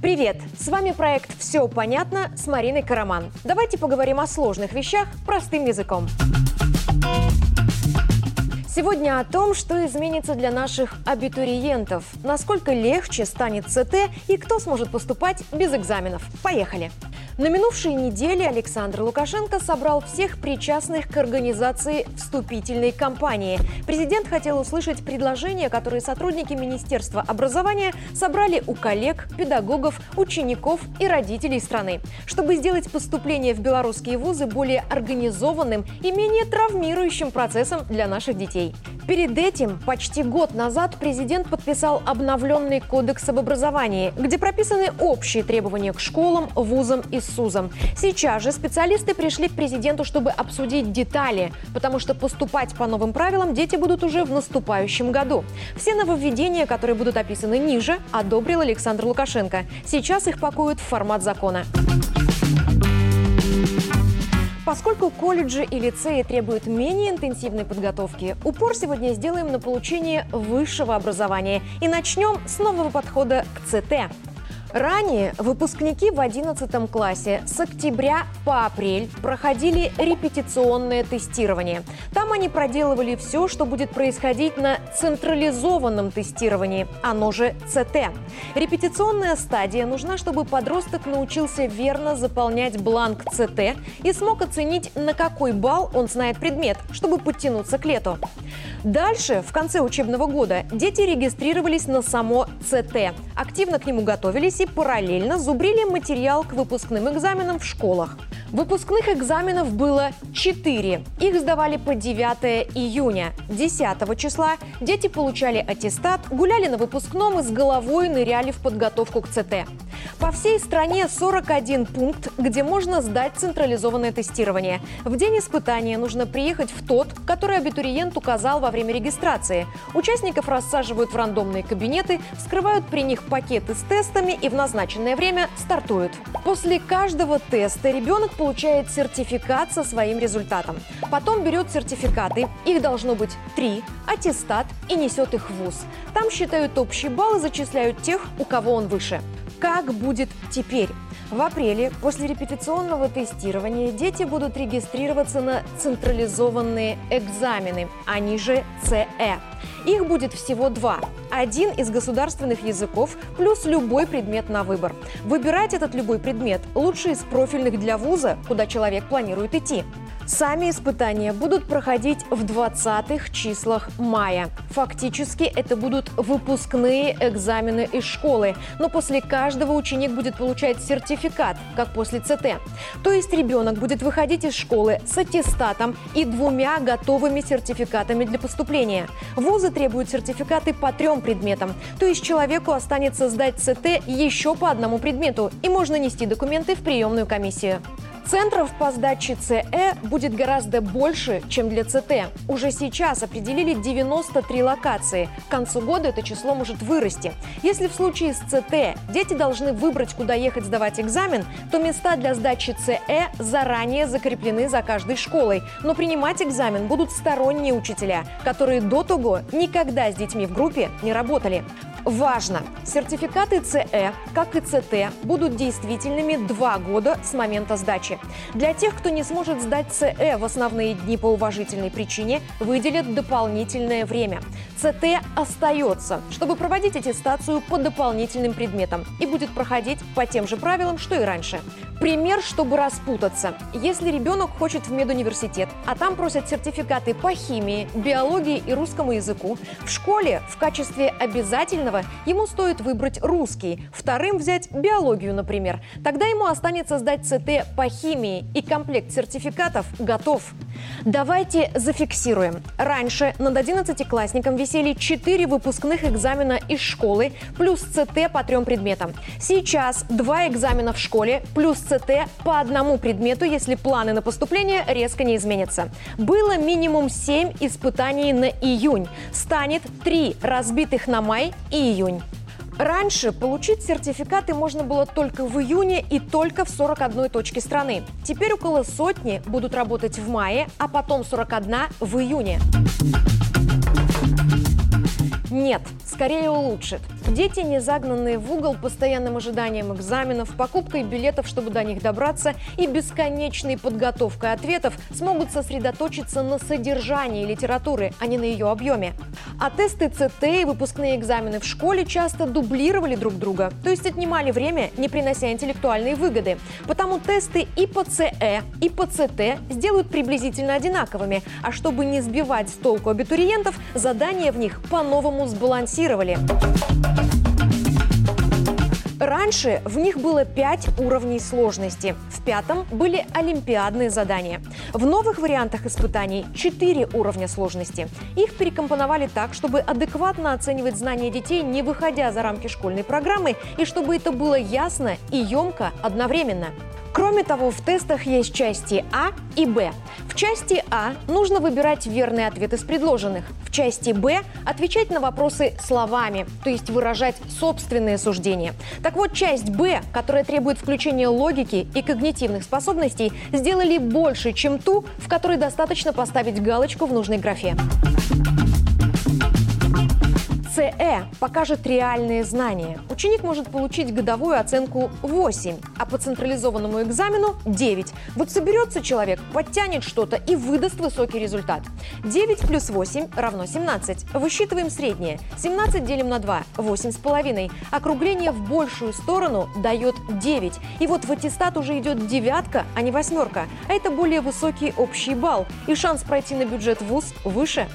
Привет! С вами проект «Все понятно» с Мариной Караман. Давайте поговорим о сложных вещах простым языком. Сегодня о том, что изменится для наших абитуриентов, насколько легче станет ЦТ и кто сможет поступать без экзаменов. Поехали! На минувшей неделе Александр Лукашенко собрал всех причастных к организации вступительной кампании. Президент хотел услышать предложения, которые сотрудники Министерства образования собрали у коллег, педагогов, учеников и родителей страны, чтобы сделать поступление в белорусские вузы более организованным и менее травмирующим процессом для наших детей. Перед этим, почти год назад, президент подписал обновленный кодекс об образовании, где прописаны общие требования к школам, вузам и СУЗам. Сейчас же специалисты пришли к президенту, чтобы обсудить детали, потому что поступать по новым правилам дети будут уже в наступающем году. Все нововведения, которые будут описаны ниже, одобрил Александр Лукашенко. Сейчас их пакуют в формат закона. Поскольку колледжи и лицеи требуют менее интенсивной подготовки, упор сегодня сделаем на получение высшего образования и начнем с нового подхода к ЦТ. Ранее выпускники в 11 классе с октября по апрель проходили репетиционное тестирование. Там они проделывали все, что будет происходить на централизованном тестировании, оно же ЦТ. Репетиционная стадия нужна, чтобы подросток научился верно заполнять бланк ЦТ и смог оценить, на какой балл он знает предмет, чтобы подтянуться к лету. Дальше, в конце учебного года, дети регистрировались на само ЦТ, активно к нему готовились и параллельно зубрили материал к выпускным экзаменам в школах. Выпускных экзаменов было 4. Их сдавали по 9 июня. 10 числа дети получали аттестат, гуляли на выпускном и с головой ныряли в подготовку к ЦТ. По всей стране 41 пункт, где можно сдать централизованное тестирование. В день испытания нужно приехать в тот, который абитуриент указал во время регистрации. Участников рассаживают в рандомные кабинеты, вскрывают при них пакеты с тестами и в назначенное время стартуют. После каждого теста ребенок получает сертификат со своим результатом. Потом берет сертификаты, их должно быть три, аттестат и несет их в ВУЗ. Там считают общий балл и зачисляют тех, у кого он выше. Как будет теперь? В апреле после репетиционного тестирования дети будут регистрироваться на централизованные экзамены, они же ЦЭ. Их будет всего два. Один из государственных языков плюс любой предмет на выбор. Выбирать этот любой предмет лучше из профильных для вуза, куда человек планирует идти. Сами испытания будут проходить в 20-х числах мая. Фактически это будут выпускные экзамены из школы, но после каждого ученик будет получать сертификат, как после ЦТ. То есть ребенок будет выходить из школы с аттестатом и двумя готовыми сертификатами для поступления. Вузы требуют сертификаты по трем предметам, то есть человеку останется сдать ЦТ еще по одному предмету, и можно нести документы в приемную комиссию. Центров по сдаче ЦЭ будет гораздо больше, чем для ЦТ. Уже сейчас определили 93 локации. К концу года это число может вырасти. Если в случае с ЦТ дети должны выбрать, куда ехать сдавать экзамен, то места для сдачи ЦЭ заранее закреплены за каждой школой. Но принимать экзамен будут сторонние учителя, которые до того никогда с детьми в группе не работали. Важно! Сертификаты ЦЭ, как и ЦТ, будут действительными два года с момента сдачи. Для тех, кто не сможет сдать ЦЭ в основные дни по уважительной причине, выделят дополнительное время. ЦТ остается, чтобы проводить аттестацию по дополнительным предметам и будет проходить по тем же правилам, что и раньше. Пример, чтобы распутаться. Если ребенок хочет в медуниверситет, а там просят сертификаты по химии, биологии и русскому языку, в школе в качестве обязательного ему стоит выбрать русский, вторым взять биологию, например. Тогда ему останется сдать ЦТ по химии, и комплект сертификатов готов. Давайте зафиксируем. Раньше над 11-классником висели 4 выпускных экзамена из школы плюс ЦТ по трем предметам. Сейчас два экзамена в школе плюс ЦТ по одному предмету, если планы на поступление резко не изменятся. Было минимум 7 испытаний на июнь. Станет 3 разбитых на май и июнь. Раньше получить сертификаты можно было только в июне и только в 41 точке страны. Теперь около сотни будут работать в мае, а потом 41 в июне. Нет, скорее улучшит. Дети, не загнанные в угол постоянным ожиданием экзаменов, покупкой билетов, чтобы до них добраться, и бесконечной подготовкой ответов, смогут сосредоточиться на содержании литературы, а не на ее объеме. А тесты ЦТ и выпускные экзамены в школе часто дублировали друг друга, то есть отнимали время, не принося интеллектуальные выгоды. Потому тесты и по ЦЭ, и по ЦТ сделают приблизительно одинаковыми, а чтобы не сбивать с толку абитуриентов, задания в них по-новому сбалансировали. Раньше в них было пять уровней сложности. В пятом были олимпиадные задания. В новых вариантах испытаний четыре уровня сложности. Их перекомпоновали так, чтобы адекватно оценивать знания детей, не выходя за рамки школьной программы, и чтобы это было ясно и емко одновременно. Кроме того, в тестах есть части А и Б. В части А нужно выбирать верный ответ из предложенных. В части Б отвечать на вопросы словами, то есть выражать собственные суждения. Так вот, часть Б, которая требует включения логики и когнитивных способностей, сделали больше, чем ту, в которой достаточно поставить галочку в нужной графе. ЦЭ покажет реальные знания. Ученик может получить годовую оценку 8, а по централизованному экзамену 9. Вот соберется человек, подтянет что-то и выдаст высокий результат. 9 плюс 8 равно 17. Высчитываем среднее. 17 делим на 2 – 8,5. Округление в большую сторону дает 9. И вот в аттестат уже идет девятка, а не восьмерка. А это более высокий общий балл. И шанс пройти на бюджет вуз выше.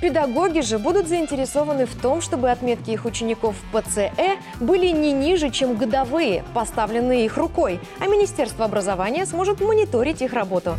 Педагоги же будут заинтересованы в том, чтобы отметки их учеников по ЦЭ были не ниже, чем годовые, поставленные их рукой, а Министерство образования сможет мониторить их работу.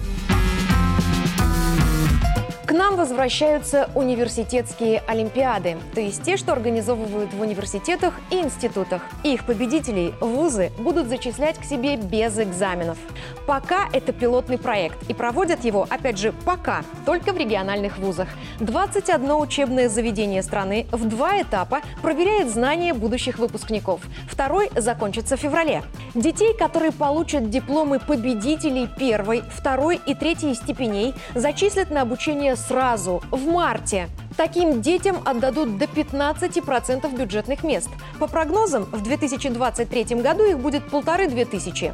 Нам возвращаются университетские олимпиады, то есть те, что организовывают в университетах и институтах. Их победителей вузы будут зачислять к себе без экзаменов. Пока это пилотный проект, и проводят его, опять же, пока, только в региональных вузах. 21 учебное заведение страны в два этапа проверяет знания будущих выпускников. Второй закончится в феврале. Детей, которые получат дипломы победителей первой, второй и третьей степеней, зачислят на обучение сразу, в марте. Таким детям отдадут до 15% бюджетных мест. По прогнозам, в 2023 году их будет полторы-две тысячи.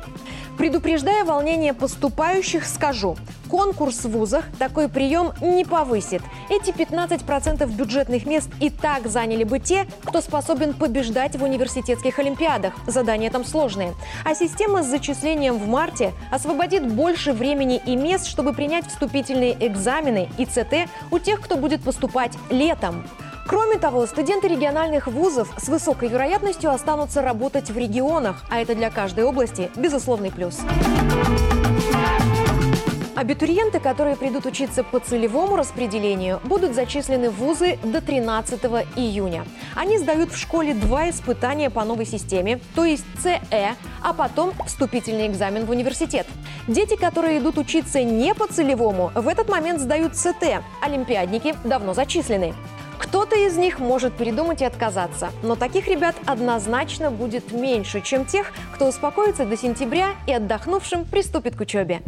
Предупреждая волнение поступающих, скажу, конкурс в вузах такой прием не повысит. Эти 15% бюджетных мест и так заняли бы те, кто способен побеждать в университетских олимпиадах. Задания там сложные. А система с зачислением в марте освободит больше времени и мест, чтобы принять вступительные экзамены и ЦТ у тех, кто будет поступать летом. Кроме того, студенты региональных вузов с высокой вероятностью останутся работать в регионах, а это для каждой области безусловный плюс. Абитуриенты, которые придут учиться по целевому распределению, будут зачислены в вузы до 13 июня. Они сдают в школе два испытания по новой системе, то есть ЦЭ, а потом вступительный экзамен в университет. Дети, которые идут учиться не по целевому, в этот момент сдают ЦТ. Олимпиадники давно зачислены. Кто-то из них может передумать и отказаться, но таких ребят однозначно будет меньше, чем тех, кто успокоится до сентября и отдохнувшим приступит к учебе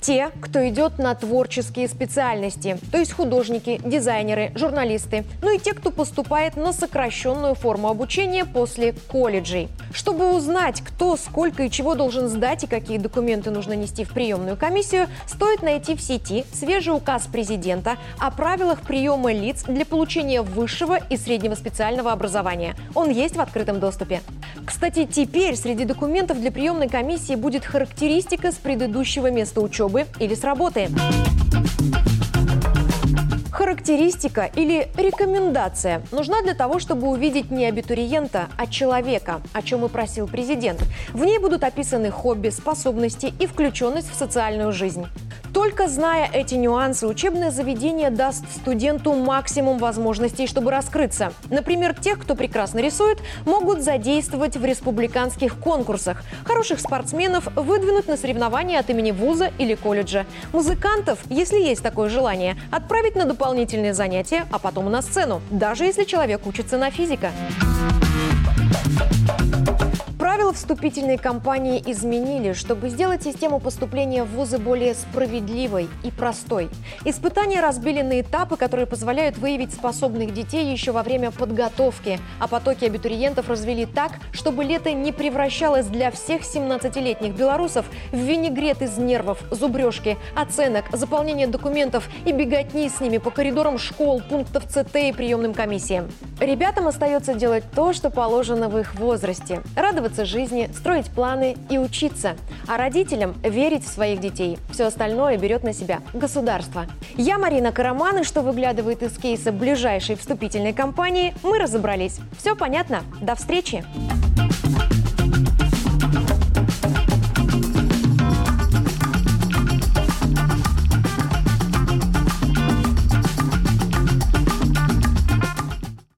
те, кто идет на творческие специальности, то есть художники, дизайнеры, журналисты, ну и те, кто поступает на сокращенную форму обучения после колледжей. Чтобы узнать, кто, сколько и чего должен сдать и какие документы нужно нести в приемную комиссию, стоит найти в сети свежий указ президента о правилах приема лиц для получения высшего и среднего специального образования. Он есть в открытом доступе. Кстати, теперь среди документов для приемной комиссии будет характеристика с предыдущего места учебы или с работы. Характеристика или рекомендация нужна для того, чтобы увидеть не абитуриента, а человека, о чем и просил президент. В ней будут описаны хобби, способности и включенность в социальную жизнь. Только зная эти нюансы, учебное заведение даст студенту максимум возможностей, чтобы раскрыться. Например, тех, кто прекрасно рисует, могут задействовать в республиканских конкурсах. Хороших спортсменов выдвинуть на соревнования от имени вуза или колледжа. Музыкантов, если есть такое желание, отправить на дополнительные занятия, а потом на сцену, даже если человек учится на физика. Правила вступительной кампании изменили, чтобы сделать систему поступления в вузы более справедливой и простой. Испытания разбили на этапы, которые позволяют выявить способных детей еще во время подготовки, а потоки абитуриентов развели так, чтобы лето не превращалось для всех 17-летних белорусов в винегрет из нервов, зубрежки, оценок, заполнения документов и беготни с ними по коридорам школ, пунктов ЦТ и приемным комиссиям. Ребятам остается делать то, что положено в их возрасте. Радоваться жизни, строить планы и учиться. А родителям верить в своих детей. Все остальное берет на себя государство. Я Марина Караман, и что выглядывает из кейса ближайшей вступительной кампании, мы разобрались. Все понятно? До встречи!